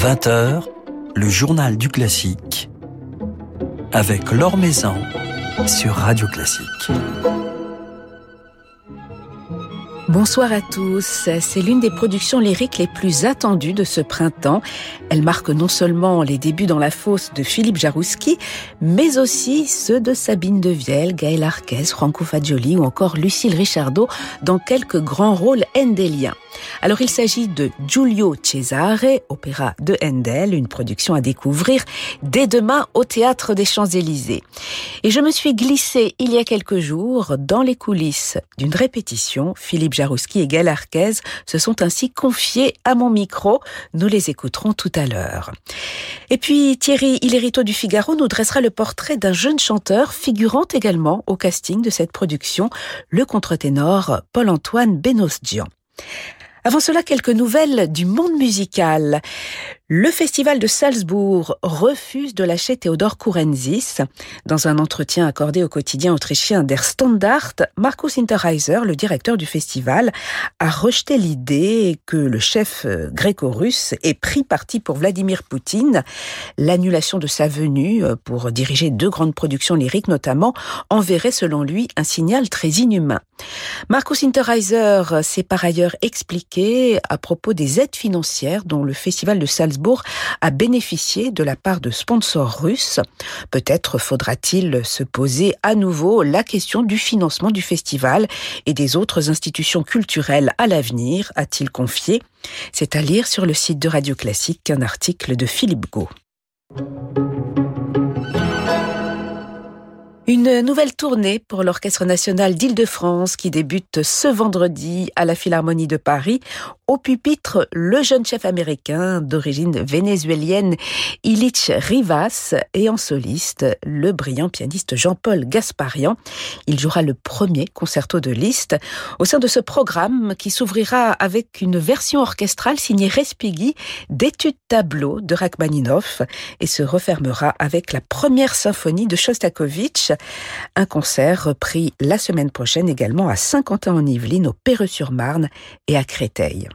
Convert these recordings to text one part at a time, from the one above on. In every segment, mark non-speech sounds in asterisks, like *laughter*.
20h, le journal du classique avec Laure Maison sur Radio Classique. Bonsoir à tous. C'est l'une des productions lyriques les plus attendues de ce printemps. Elle marque non seulement les débuts dans la fosse de Philippe Jarouski, mais aussi ceux de Sabine Devielle, Gaël Arquez, Franco Fagioli ou encore Lucille Richardot dans quelques grands rôles endéliens. Alors il s'agit de Giulio Cesare, opéra de Handel, une production à découvrir dès demain au théâtre des Champs-Élysées. Et je me suis glissée il y a quelques jours dans les coulisses d'une répétition. Philippe Jarouski et Gaël Arquez se sont ainsi confiés à mon micro. Nous les écouterons tout à l'heure. Et puis Thierry Hillerito du Figaro nous dressera le portrait d'un jeune chanteur figurant également au casting de cette production, le contre-ténor Paul-Antoine Benosdian. Avant cela, quelques nouvelles du monde musical. Le festival de Salzbourg refuse de lâcher Theodor Kurenzis. Dans un entretien accordé au quotidien autrichien Der Standard, Markus Hinterheiser, le directeur du festival, a rejeté l'idée que le chef euh, gréco-russe ait pris parti pour Vladimir Poutine. L'annulation de sa venue euh, pour diriger deux grandes productions lyriques notamment enverrait selon lui un signal très inhumain. Markus Hinterheiser s'est par ailleurs expliqué à propos des aides financières dont le festival de Salzbourg a bénéficié de la part de sponsors russes. Peut-être faudra-t-il se poser à nouveau la question du financement du festival et des autres institutions culturelles à l'avenir, a-t-il confié. C'est à lire sur le site de Radio Classique un article de Philippe Gau. Une nouvelle tournée pour l'Orchestre national d'Île-de-France qui débute ce vendredi à la Philharmonie de Paris au pupitre le jeune chef américain d'origine vénézuélienne Illich Rivas et en soliste le brillant pianiste Jean-Paul Gasparian. Il jouera le premier concerto de Liszt au sein de ce programme qui s'ouvrira avec une version orchestrale signée Respighi d'études tableaux de Rachmaninoff et se refermera avec la première symphonie de Shostakovich, un concert repris la semaine prochaine également à Saint-Quentin-en-Yvelines, au Perreux-sur-Marne et à Créteil.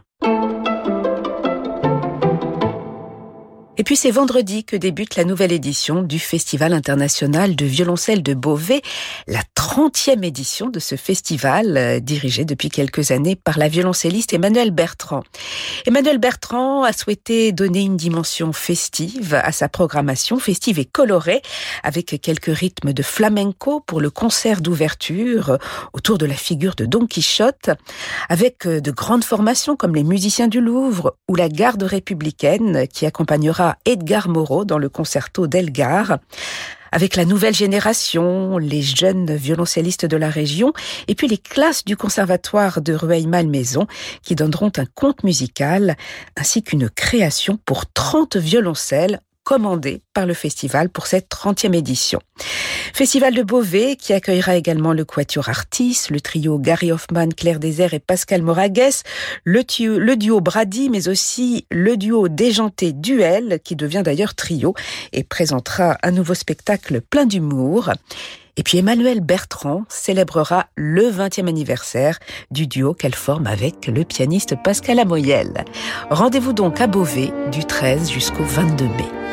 Et puis c'est vendredi que débute la nouvelle édition du Festival international de violoncelle de Beauvais, la 30e édition de ce festival euh, dirigé depuis quelques années par la violoncelliste Emmanuel Bertrand. Emmanuel Bertrand a souhaité donner une dimension festive à sa programmation, festive et colorée, avec quelques rythmes de flamenco pour le concert d'ouverture autour de la figure de Don Quichotte, avec euh, de grandes formations comme les musiciens du Louvre ou la garde républicaine qui accompagnera Edgar Moreau dans le concerto d'Elgar. Avec la nouvelle génération, les jeunes violoncellistes de la région, et puis les classes du conservatoire de Rueil-Malmaison qui donneront un conte musical ainsi qu'une création pour 30 violoncelles commandé par le festival pour cette 30e édition. Festival de Beauvais qui accueillera également le Quatuor Artis, le trio Gary Hoffman, Claire Désert et Pascal Moragues, le, duo Brady, mais aussi le duo Déjanté Duel qui devient d'ailleurs trio et présentera un nouveau spectacle plein d'humour. Et puis Emmanuel Bertrand célébrera le 20e anniversaire du duo qu'elle forme avec le pianiste Pascal Amoyel. Rendez-vous donc à Beauvais du 13 jusqu'au 22 mai.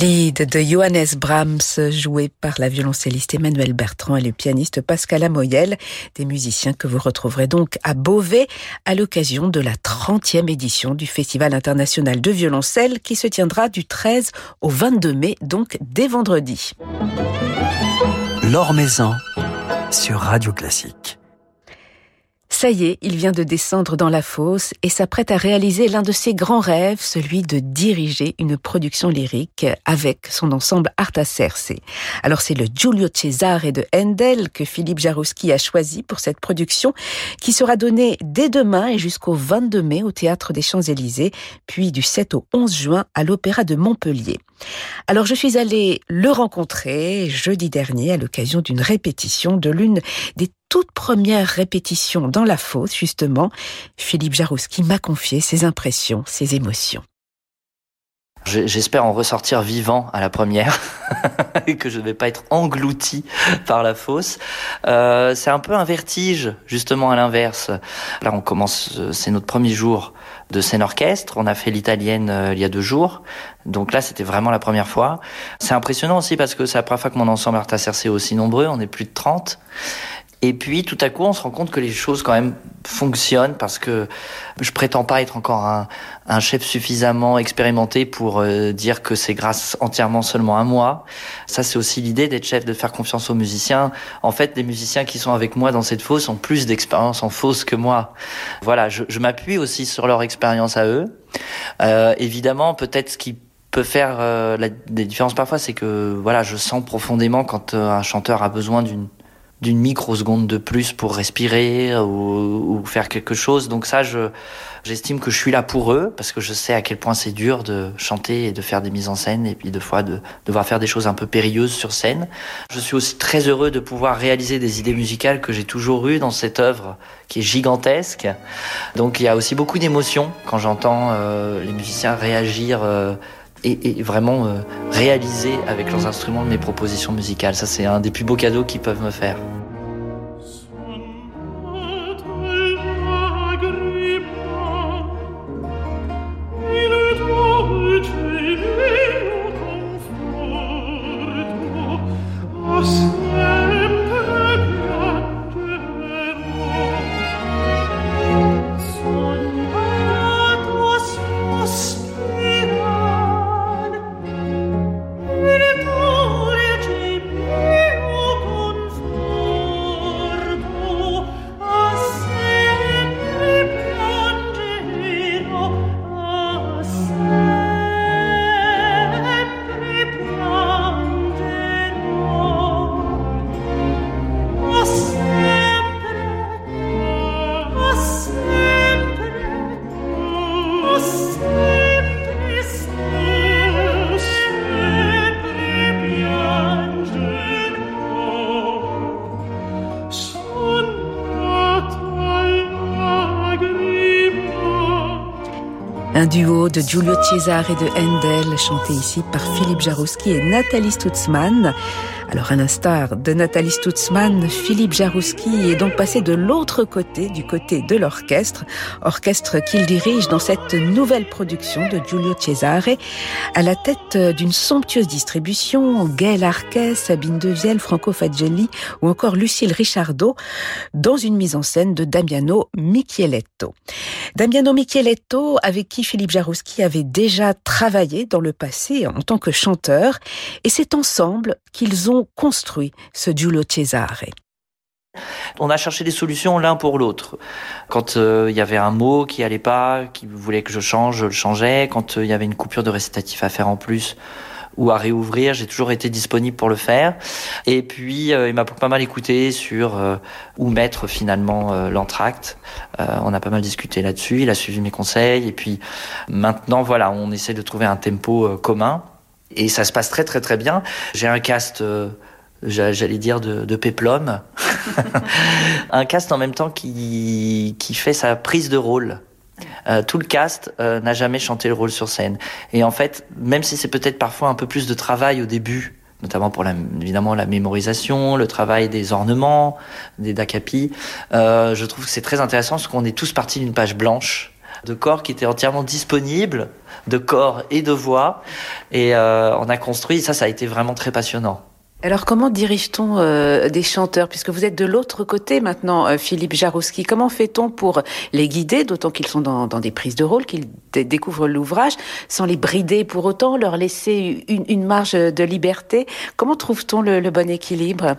Lead de Johannes Brahms joué par la violoncelliste Emmanuel Bertrand et le pianiste Pascal Amoyel, des musiciens que vous retrouverez donc à Beauvais à l'occasion de la 30e édition du Festival international de violoncelle qui se tiendra du 13 au 22 mai, donc dès vendredi. L'Or Maison sur Radio Classique. Ça y est, il vient de descendre dans la fosse et s'apprête à réaliser l'un de ses grands rêves, celui de diriger une production lyrique avec son ensemble Arta Cerce. Alors c'est le Giulio Cesare de Handel que Philippe Jarouski a choisi pour cette production qui sera donnée dès demain et jusqu'au 22 mai au Théâtre des Champs-Élysées, puis du 7 au 11 juin à l'Opéra de Montpellier. Alors je suis allée le rencontrer jeudi dernier à l'occasion d'une répétition de l'une des toutes premières répétitions dans la fosse, justement. Philippe Jarouski m'a confié ses impressions, ses émotions. J'espère en ressortir vivant à la première *laughs* et que je ne vais pas être englouti par la fosse. Euh, c'est un peu un vertige, justement à l'inverse. Là, on commence, c'est notre premier jour de scène orchestre. On a fait l'italienne euh, il y a deux jours. Donc là, c'était vraiment la première fois. C'est impressionnant aussi parce que c'est la première fois que mon ensemble Arta Cerce est aussi nombreux. On est plus de 30. Et puis tout à coup, on se rend compte que les choses quand même fonctionnent parce que je prétends pas être encore un, chef suffisamment expérimenté pour euh, dire que c'est grâce entièrement seulement à moi. Ça, c'est aussi l'idée d'être chef, de faire confiance aux musiciens. En fait, les musiciens qui sont avec moi dans cette fosse ont plus d'expérience en fosse que moi. Voilà, je, je m'appuie aussi sur leur expérience à eux. Euh, évidemment, peut-être ce qui peut faire euh, la, des différences parfois, c'est que voilà, je sens profondément quand euh, un chanteur a besoin d'une d'une microseconde de plus pour respirer ou, ou, faire quelque chose. Donc ça, je, j'estime que je suis là pour eux parce que je sais à quel point c'est dur de chanter et de faire des mises en scène et puis de fois de devoir faire des choses un peu périlleuses sur scène. Je suis aussi très heureux de pouvoir réaliser des idées musicales que j'ai toujours eues dans cette œuvre qui est gigantesque. Donc il y a aussi beaucoup d'émotions quand j'entends euh, les musiciens réagir euh, et, vraiment euh, réaliser avec leurs instruments mes propositions musicales. Ça, c'est un des plus beaux cadeaux qu'ils peuvent me faire. Un duo de Giulio Cesare et de Handel, chanté ici par Philippe Jarouski et Nathalie Stutzmann. Alors, à l'instar de Nathalie Stutzmann, Philippe Jarouski est donc passé de l'autre côté, du côté de l'orchestre, orchestre qu'il dirige dans cette nouvelle production de Giulio Cesare, à la tête d'une somptueuse distribution, Gaël Arquet, Sabine Devielle, Franco Fagelli ou encore Lucille Richardot, dans une mise en scène de Damiano Micheletto. Damiano Micheletto, avec qui Philippe Jarouski avait déjà travaillé dans le passé en tant que chanteur, et c'est ensemble qu'ils ont construit ce Giulio Cesare. On a cherché des solutions l'un pour l'autre. Quand il euh, y avait un mot qui allait pas, qui voulait que je change, je le changeais. Quand il euh, y avait une coupure de récitatif à faire en plus ou à réouvrir, j'ai toujours été disponible pour le faire. Et puis euh, il m'a pas mal écouté sur où mettre finalement l'entracte. on a pas mal discuté là-dessus. Il a suivi mes conseils. Et puis maintenant voilà, on essaie de trouver un tempo commun. Et ça se passe très très très bien. J'ai un cast, euh, j'allais dire, de, péplum. *laughs* un cast en même temps qui, qui fait sa prise de rôle. Euh, tout le cast euh, n'a jamais chanté le rôle sur scène. Et en fait, même si c'est peut-être parfois un peu plus de travail au début, notamment pour la, évidemment la mémorisation, le travail des ornements, des dacapi, euh, je trouve que c'est très intéressant parce qu'on est tous partis d'une page blanche de corps qui étaient entièrement disponibles, de corps et de voix. Et euh, on a construit, ça, ça a été vraiment très passionnant. Alors comment dirige-t-on euh, des chanteurs? Puisque vous êtes de l'autre côté maintenant, euh, Philippe Jarouski Comment fait-on pour les guider, d'autant qu'ils sont dans, des prises de rôle, qu'ils découvrent l'ouvrage, sans les brider pour autant, leur laisser une, marge de liberté? Comment trouve-t-on le, bon équilibre?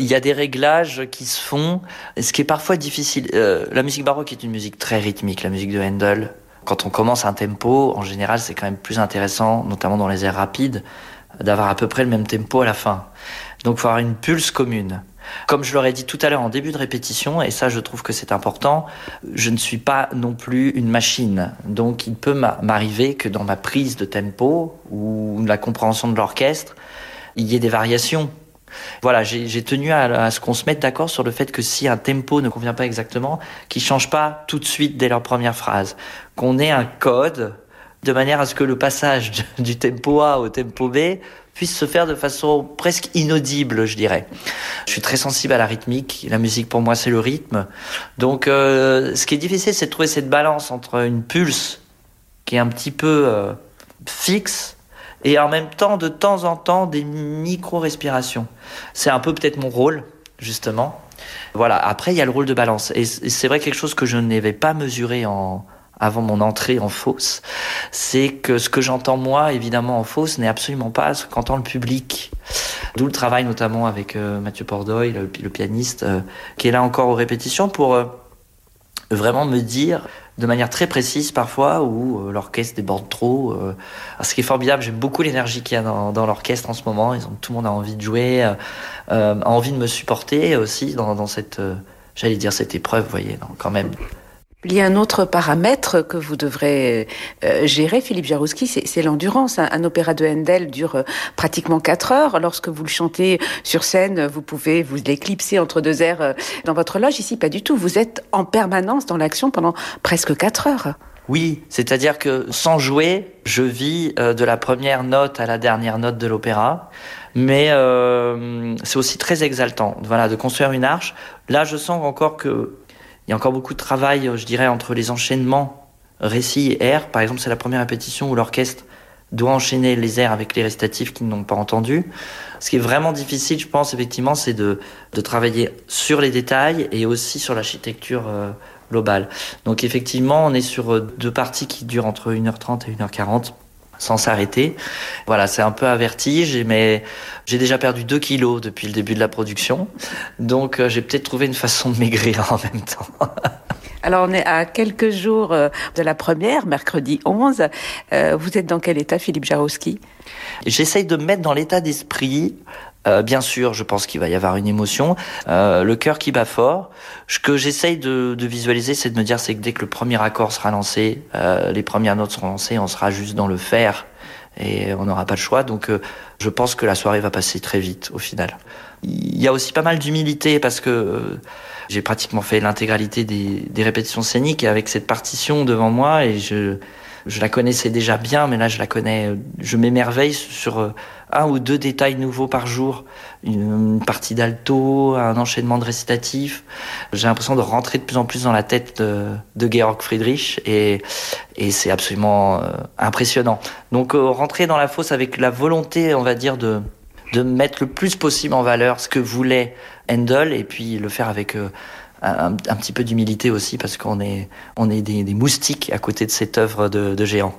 Il y a des réglages qui se font, ce qui est parfois difficile. Euh, la musique baroque est une musique très rythmique, la musique de Handel. Quand on commence un tempo, en général, c'est quand même plus intéressant, notamment dans les airs rapides, d'avoir à peu près le même tempo à la fin. Donc il faut avoir une pulse commune. Comme je l'aurais dit tout à l'heure en début de répétition, et ça je trouve que c'est important, je ne suis pas non plus une machine. Donc il peut m'arriver que dans ma prise de tempo ou la compréhension de l'orchestre, il y ait des variations. Voilà, j'ai tenu à, ce qu'on se mette d'accord sur le fait que si un tempo ne convient pas exactement, qu'il change pas tout de suite dès leur première phrase, qu'on ait un code de manière à ce que le passage *laughs* du tempo A au tempo B puisse se faire de façon presque inaudible, je dirais. Je suis très sensible à la rythmique. La musique, pour moi, c'est le rythme. Donc, euh, ce qui est difficile, c'est de trouver cette balance entre une pulse qui est un petit peu euh, fixe et en même temps, de temps en temps, des micro-respirations. C'est un peu peut-être mon rôle, justement. Voilà. Après, il y a le rôle de balance. Et c'est vrai quelque chose que je n'avais pas mesuré avant mon entrée en fosse, c'est que ce que j'entends moi, évidemment, en fosse, n'est absolument pas ce qu'entend le public. D'où le travail notamment avec euh, Mathieu Pordoy, le, pianiste, euh, qui est là encore aux répétitions pour euh, vraiment me dire de manière très précise parfois où l'orchestre déborde trop. ce qui est formidable, j'aime beaucoup l'énergie qu'il y a dans, l'orchestre en ce moment. Tout le monde a envie de jouer, a envie de me supporter aussi dans, dans cette, j'allais dire cette épreuve, vous voyez, quand même il y a un autre paramètre que vous devrez euh, gérer, Philippe Jarouski, c'est l'endurance. Un, opéra de Handel dure euh, pratiquement quatre heures. Lorsque vous le chantez sur scène, vous pouvez vous l'éclipser entre deux airs euh, dans votre loge. Ici, pas du tout. Vous êtes en permanence dans l'action pendant presque quatre heures. Oui, c'est-à-dire que sans jouer, je vis de la première note à la dernière note de l'opéra. Mais c'est aussi très exaltant, voilà, de construire une arche. Là, je sens encore que il y a encore beaucoup de travail, je dirais, entre les enchaînements récit et air. Par exemple, c'est la première répétition où l'orchestre doit enchaîner les airs avec les récitatifs qu'ils n'ont pas entendus. Ce qui est vraiment difficile, je pense, effectivement, c'est de, de travailler sur les détails et aussi sur l'architecture euh, globale. Donc, effectivement, on est sur euh, deux parties qui durent entre 1h30 et 1h40 sans s'arrêter. Voilà, c'est un peu un vertige, mais j'ai déjà perdu 2 kilos depuis le début de la production. Donc euh, j'ai peut-être trouvé une façon de maigrir *laughs* en même temps. Alors on est à quelques jours euh, de la première, mercredi 11. Euh, vous êtes dans quel état, Philippe Jarowski J'essaye de me mettre dans l'état d'esprit euh, bien sûr, je pense qu'il va y avoir une émotion, euh, le cœur qui bat fort. Ce que j'essaye de, de, visualiser, c'est de me dire, c'est que dès que le premier accord sera lancé, euh, les premières notes seront lancées, on sera juste dans le faire et on n'aura pas le choix. Donc, euh, je pense que la soirée va passer très vite au final. Il y a aussi pas mal d'humilité parce que euh, j'ai pratiquement fait l'intégralité des, des répétitions scéniques avec cette partition devant moi et je je la connaissais déjà bien, mais là je la connais. Je m'émerveille sur euh, un ou deux détails nouveaux par jour, une, partie d'alto, un enchaînement de récitatifs. J'ai l'impression de rentrer de plus en plus dans la tête de, Georg Friedrich et, et c'est absolument euh, impressionnant. Donc euh, rentrer dans la fosse avec la volonté, on va dire, de de mettre le plus possible en valeur ce que voulait Handel et puis le faire avec un, petit peu d'humilité aussi parce qu'on est, on est des, moustiques à côté de cette œuvre de, de géant.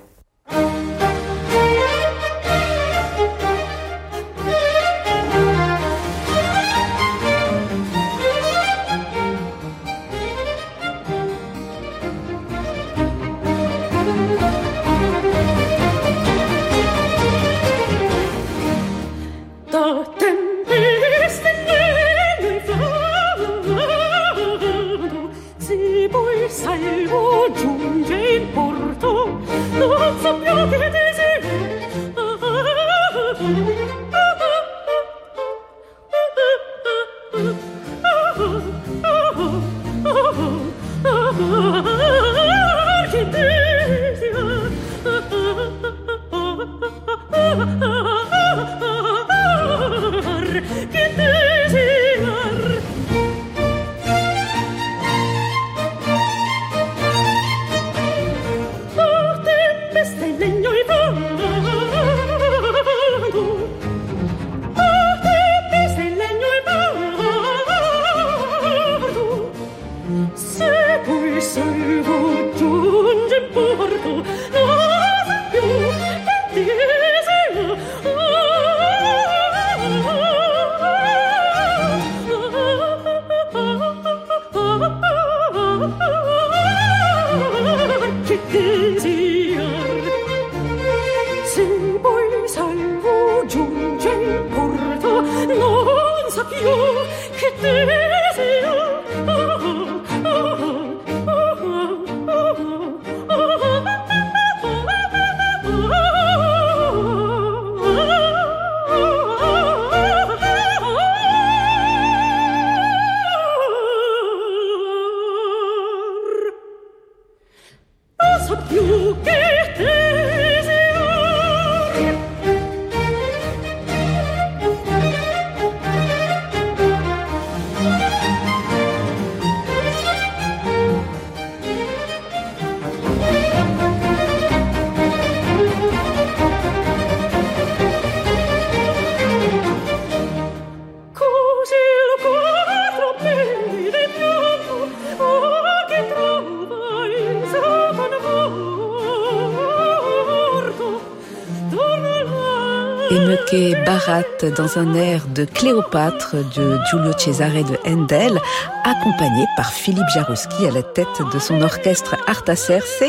Dans un air de Cléopâtre de Giulio Cesare de Handel, accompagné par Philippe Jarouski à la tête de son orchestre Artaserse,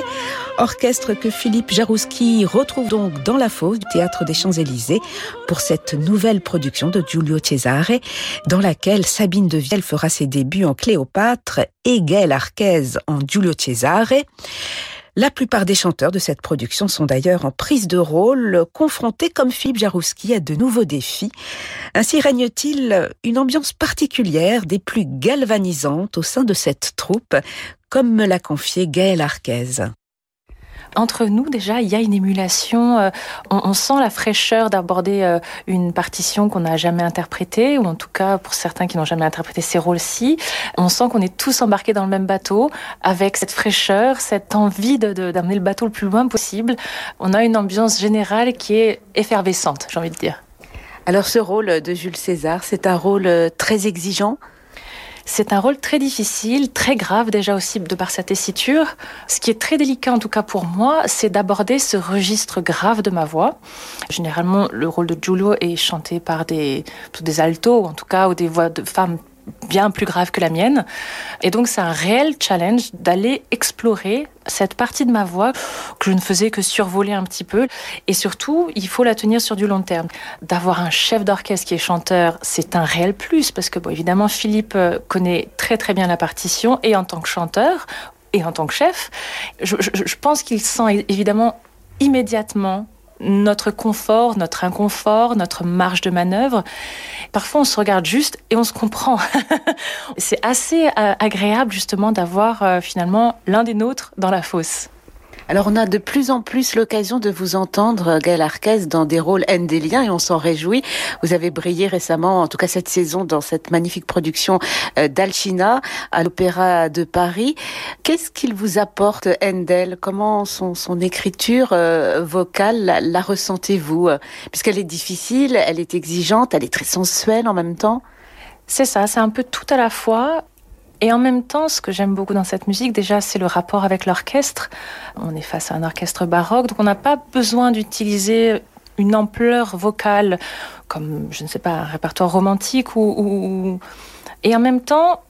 orchestre que Philippe Jarouski retrouve donc dans la fosse du théâtre des Champs-Élysées pour cette nouvelle production de Giulio Cesare, dans laquelle Sabine de Vielle fera ses débuts en Cléopâtre et Gaël Arquez en Giulio Cesare. La plupart des chanteurs de cette production sont d'ailleurs en prise de rôle, confrontés comme Philippe Jarouski à de nouveaux défis. Ainsi règne-t-il une ambiance particulière, des plus galvanisantes au sein de cette troupe, comme me l'a confié Gaël Arquez entre nous déjà, il y a une émulation. Euh, on, sent la fraîcheur d'aborder euh, une partition qu'on n'a jamais interprétée, ou en tout cas pour certains qui n'ont jamais interprété ces rôles-ci. On sent qu'on est tous embarqués dans le même bateau, avec cette fraîcheur, cette envie d'amener le bateau le plus loin possible. On a une ambiance générale qui est effervescente, j'ai envie de dire. Alors ce rôle de Jules César, c'est un rôle euh, très exigeant c'est un rôle très difficile, très grave déjà aussi de par sa tessiture. Ce qui est très délicat en tout cas pour moi, c'est d'aborder ce registre grave de ma voix. Généralement, le rôle de Giulio est chanté par des, des altos, en tout cas, ou des voix de femmes bien plus grave que la mienne. Et donc c'est un réel challenge d'aller explorer cette partie de ma voix que je ne faisais que survoler un petit peu. Et surtout, il faut la tenir sur du long terme. D'avoir un chef d'orchestre qui est chanteur, c'est un réel plus parce que bon, évidemment Philippe euh, connaît très très bien la partition et en tant que chanteur et en tant que chef, je, je pense qu'il sent évidemment immédiatement notre confort, notre inconfort, notre marge de manœuvre. Parfois, on se regarde juste et on se comprend. *laughs* c'est assez euh, agréable justement d'avoir euh, finalement l'un des nôtres dans la fosse. Alors on a de plus en plus l'occasion de vous entendre, Gaël Arquez, dans des rôles endéliens et on s'en réjouit. Vous avez brillé récemment, en tout cas cette saison, dans cette magnifique production euh, d'Alchina à l'Opéra de Paris. Qu'est-ce qu'il vous apporte, Endel Comment son, son écriture euh, vocale la, la ressentez-vous? Puisqu'elle est difficile, elle est exigeante, elle est très sensuelle en même temps. C'est ça, c'est un peu tout à la fois. Et en même temps, ce que j'aime beaucoup dans cette musique, déjà, c'est le rapport avec l'orchestre. On est face à un orchestre baroque, donc on n'a pas besoin d'utiliser une ampleur vocale comme, je ne sais pas, un répertoire romantique. Et en même temps,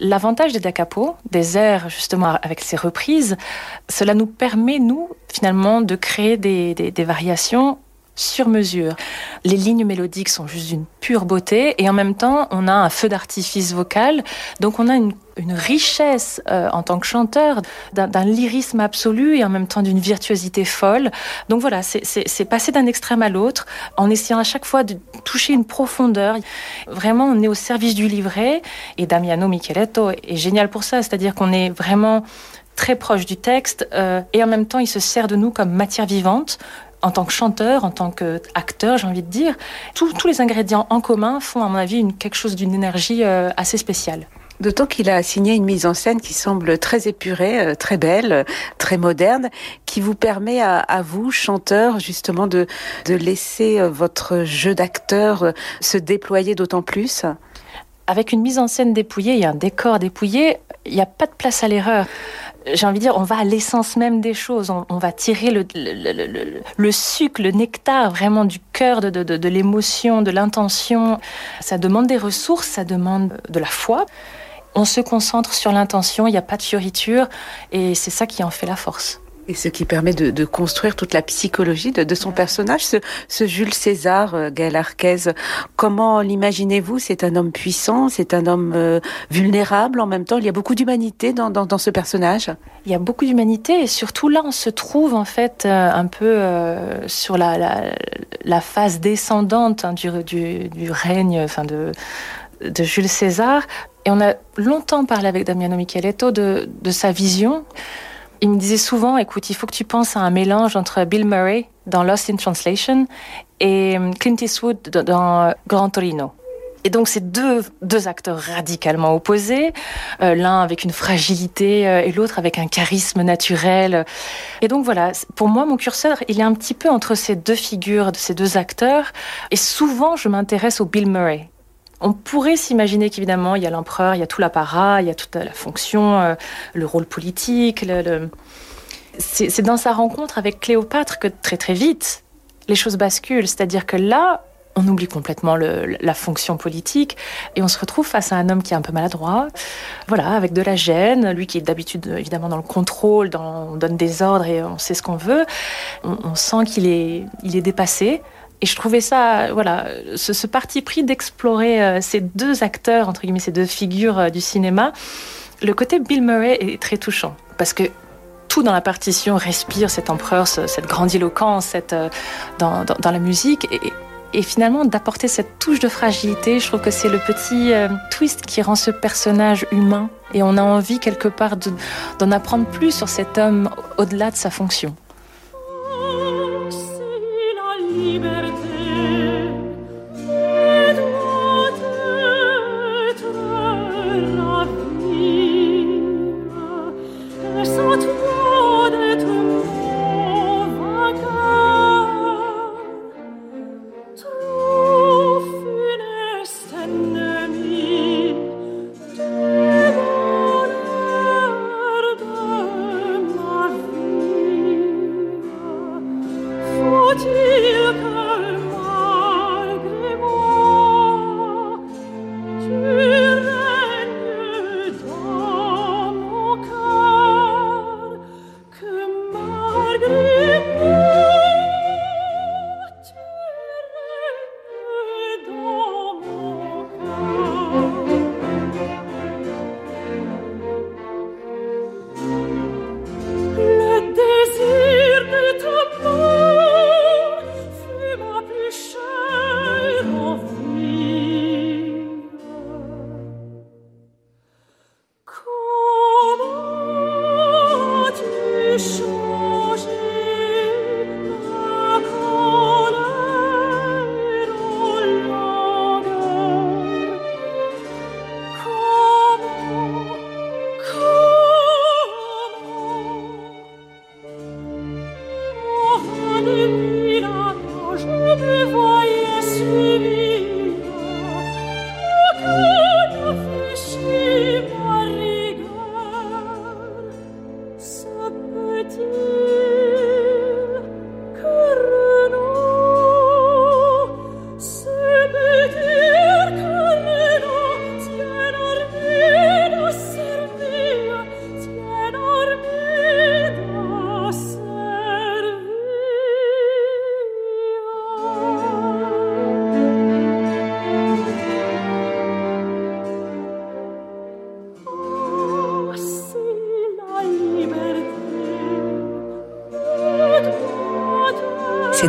L'avantage des da capo, des airs justement avec ces reprises, cela nous permet, nous, finalement, de créer des variations sur mesure. Les lignes mélodiques sont juste d'une pure beauté et en même temps, on a un feu d'artifice vocal. Donc on a une, richesse euh, en tant que chanteur, d'un lyrisme absolu et en même temps d'une virtuosité folle. Donc voilà, c'est passer d'un extrême à l'autre en essayant à chaque fois de toucher une profondeur. Vraiment, on est au service du livret et Damiano Micheletto est génial pour ça, c'est-à-dire qu'on est vraiment très proche du texte euh, et en même temps il se sert de nous comme matière vivante en tant que chanteur, en tant qu'acteur, j'ai envie de dire, tous les ingrédients en commun font, à mon avis, quelque chose d'une énergie euh, assez spéciale. D'autant qu'il a signé une mise en scène qui semble très épurée, euh, très belle, très moderne, qui vous permet à, vous, chanteur, justement, de, laisser euh, votre jeu d'acteur se déployer d'autant plus. Avec une mise en scène dépouillée et un décor dépouillé, il n'y a pas de place à l'erreur j'ai envie de dire, on va à l'essence même des choses. On, va tirer le, le, sucre, le nectar vraiment du cœur, de, de, de l'émotion, de l'intention. Ça demande des ressources, ça demande de la foi. On se concentre sur l'intention, il n'y a pas de fioriture, et c'est ça qui en fait la force. Et ce qui permet de, construire toute la psychologie de, son personnage, ce, Jules César, euh, Gaël Arquez. Comment l'imaginez-vous? C'est un homme puissant, c'est un homme euh, vulnérable en même temps. Il y a beaucoup d'humanité dans, ce personnage. Il y a beaucoup d'humanité et surtout là, on se trouve en fait euh, un peu sur la, la, phase descendante hein, du, du, règne enfin de, de Jules César. Et on a longtemps parlé avec Damiano Micheletto de, de sa vision. Il me disait souvent, écoute, il faut que tu penses à un mélange entre Bill Murray dans Lost in Translation et euh, Clint Eastwood dans Grand Torino. Et donc, c'est deux, deux acteurs radicalement opposés, euh, l'un avec une fragilité euh, et l'autre avec un charisme naturel. Et donc, voilà, pour moi, mon curseur, il est un petit peu entre ces deux figures, de ces deux acteurs. Et souvent, je m'intéresse au Bill Murray. On pourrait s'imaginer qu'évidemment, il y a l'empereur, il y a tout l'apparat, il y a toute la fonction, euh, le rôle politique. C'est dans sa rencontre avec Cléopâtre que très très vite, les choses basculent. C'est-à-dire que là, on oublie complètement la fonction politique et on se retrouve face à un homme qui est un peu maladroit, voilà, avec de la gêne, lui qui est d'habitude évidemment dans le contrôle, dans, on donne des ordres et on sait ce qu'on veut. On, on sent qu'il est, il est dépassé. Et je trouvais ça, voilà, ce, parti pris d'explorer euh, ces deux acteurs, entre guillemets, ces deux figures euh, du cinéma, le côté Bill Murray est très touchant. Parce que tout dans la partition respire cet empereur, cette grandiloquence, cette, euh, dans, la musique. Et, et finalement, d'apporter cette touche de fragilité, je trouve que c'est le petit twist qui rend ce personnage humain. Et on a envie, quelque part, d'en apprendre plus sur cet homme au-delà de sa fonction. C'est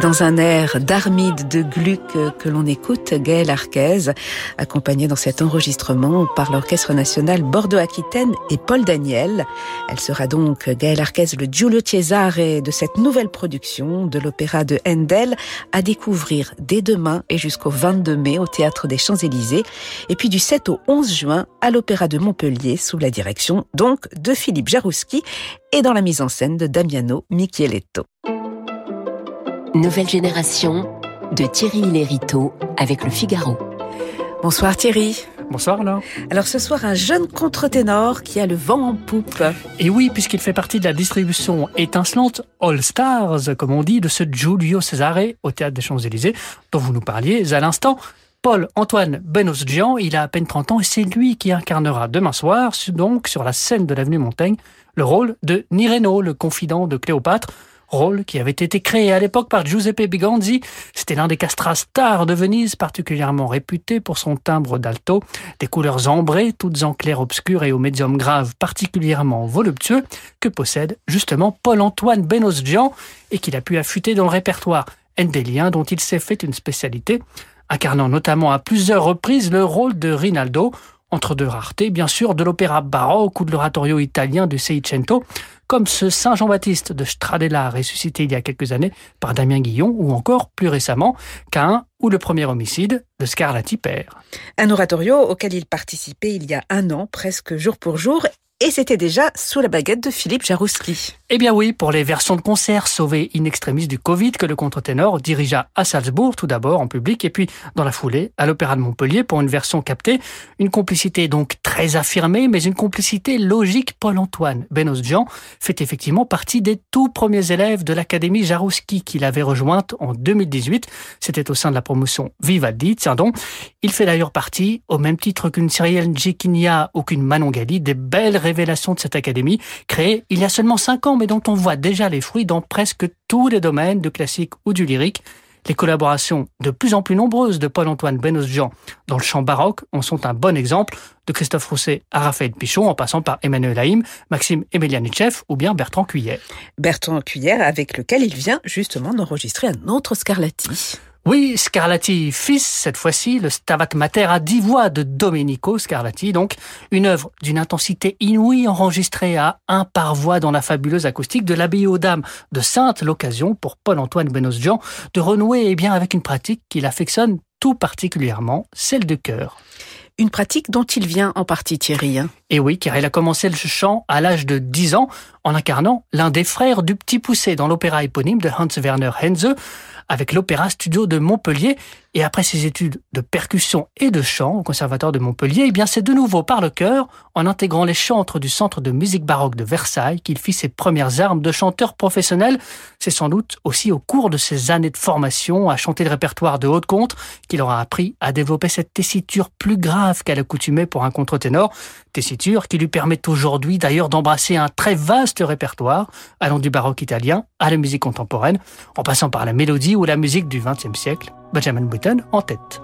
dans un air d'Armide de Gluck que l'on écoute Gaëlle Arquez, accompagnée dans cet enregistrement par l'Orchestre national Bordeaux-Aquitaine et Paul Daniel. Elle sera donc Gaëlle Arquez, le Giulio Cesare de cette nouvelle production de l'opéra de Handel à découvrir dès demain et jusqu'au 22 mai au Théâtre des Champs-Élysées et puis du 7 au 11 juin à l'Opéra de Montpellier sous la direction donc de Philippe Jarouski et dans la mise en scène de Damiano Micheletto. Nouvelle génération de Thierry Lériteau avec le Figaro. Bonsoir Thierry. Bonsoir Laure. Alors ce soir, un jeune contre-ténor qui a le vent en poupe. Et oui, puisqu'il fait partie de la distribution étincelante All Stars, comme on dit, de ce Giulio Cesare au Théâtre des Champs-Élysées, dont vous nous parliez à l'instant. Paul-Antoine Benosgian, il a à peine 30 ans et c'est lui qui incarnera demain soir, donc sur la scène de l'avenue Montaigne, le rôle de Nireno, le confident de Cléopâtre, rôle qui avait été créé à l'époque par Giuseppe Biganzi. C'était l'un des castrats stars de Venise, particulièrement réputé pour son timbre d'alto, des couleurs ambrées, toutes en clair-obscur et au médium grave particulièrement voluptueux, que possède justement Paul-Antoine Benosgian et qu'il a pu affûter dans le répertoire endélien dont il s'est fait une spécialité incarnant notamment à plusieurs reprises le rôle de Rinaldo, entre deux raretés, bien sûr, de l'opéra baroque ou de l'oratorio italien de Seicento, comme ce Saint Jean-Baptiste de Stradella ressuscité il y a quelques années par Damien Guillon, ou encore plus récemment Cain ou le premier homicide de Scarlatti père. Un oratorio auquel il participait il y a un an, presque jour pour jour, et c'était déjà sous la baguette de Philippe Jarouski. Eh bien oui, pour les versions de concert sauvées in extremis du Covid que le contre-ténor dirigea à Salzbourg tout d'abord en public et puis dans la foulée à l'Opéra de Montpellier pour une version captée. Une complicité donc très affirmée, mais une complicité logique. Paul-Antoine Benosjean fait effectivement partie des tout premiers élèves de l'Académie Jarouski qu'il avait rejointe en 2018. C'était au sein de la promotion Vivaldi, tiens donc. Il fait d'ailleurs partie, au même titre qu'une Cyrielle Djekinia ou qu'une Manon Gali, des belles révélations de cette académie, créée il y a seulement cinq ans, mais dont on voit déjà les fruits dans presque tous les domaines, de classique ou du lyrique. Les collaborations de plus en plus nombreuses de Paul-Antoine Benosjean dans le chant baroque en sont un bon exemple, de Christophe Rousset à Raphaël Pichon, en passant par Emmanuel Haïm, Maxime Emelianichev ou bien Bertrand Cuillère. Bertrand Cuillère, avec lequel il vient justement d'enregistrer un autre Scarlatti. Oui, Scarlatti fils, cette fois-ci, le Stabat Mater à dix voix de Domenico Scarlatti, donc une œuvre d'une intensité inouïe enregistrée à un par voix dans la fabuleuse acoustique de l'abbaye aux Dames de Sainte, l'occasion pour Paul-Antoine Benosjean de renouer eh bien, avec une pratique qu'il affectionne tout particulièrement, celle de chœur une pratique dont il vient en partie Thierry. Et hein. eh oui, car il a commencé le chant à l'âge de 10 ans en incarnant l'un des frères du Petit Poussé dans l'opéra éponyme de Hans Werner Henze, avec l'Opéra Studio de Montpellier. Et après ses études de percussion et de chant au Conservatoire de Montpellier, eh bien c'est de nouveau par le chœur, en intégrant les chantres du Centre de musique baroque de Versailles, qu'il fit ses premières armes de chanteur professionnel. C'est sans doute aussi au cours de ses années de formation à chanter le répertoire de haute contre qu'il aura appris à développer cette tessiture plus grave qu'elle accoutumait pour un contre-ténor, tessiture qui lui permet aujourd'hui d'ailleurs d'embrasser un très vaste répertoire, allant du baroque italien à la musique contemporaine, en passant par la mélodie ou la musique du XXe siècle, Benjamin Britten en tête.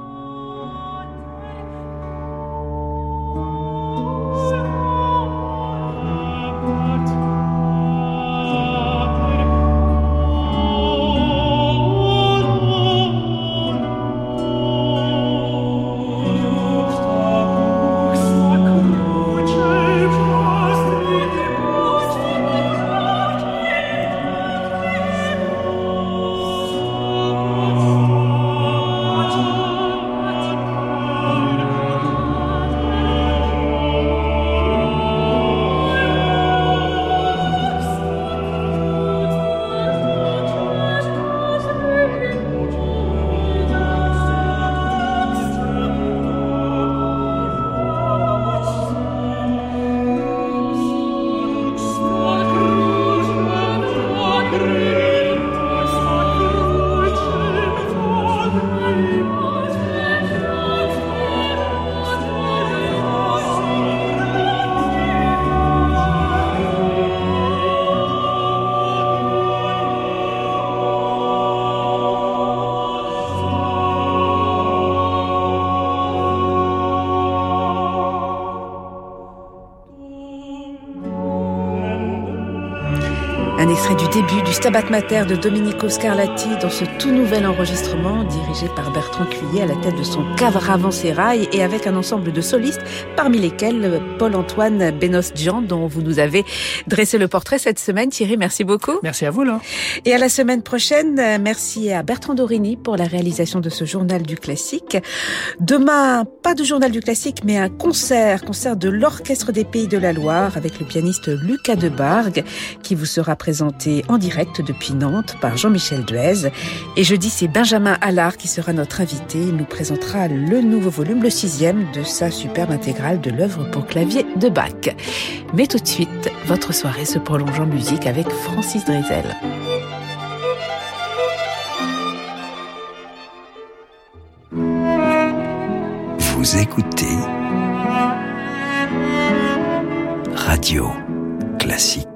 Extrait du début du Stabat Mater de Domenico Scarlatti dans ce tout nouvel enregistrement dirigé par Bertrand Cuillet à la tête de son cavaravantsérail et avec un ensemble de solistes parmi lesquels Paul-Antoine Benos-Jean dont vous nous avez dressé le portrait cette semaine. Thierry, merci beaucoup. Merci à vous. Là. Et à la semaine prochaine, merci à Bertrand Dorini pour la réalisation de ce journal du classique. Demain, pas de journal du classique mais un concert, concert de l'Orchestre des Pays de la Loire avec le pianiste Lucas Debargue qui vous sera sera en direct depuis Nantes par Jean-Michel Duez. Et jeudi, c'est Benjamin Allard qui sera notre invité. Il nous présentera le nouveau volume, le sixième de sa superbe intégrale de l'œuvre pour clavier de Bach. Mais tout de suite, votre soirée se prolonge en musique avec Francis Drezel. Vous écoutez Radio Classique.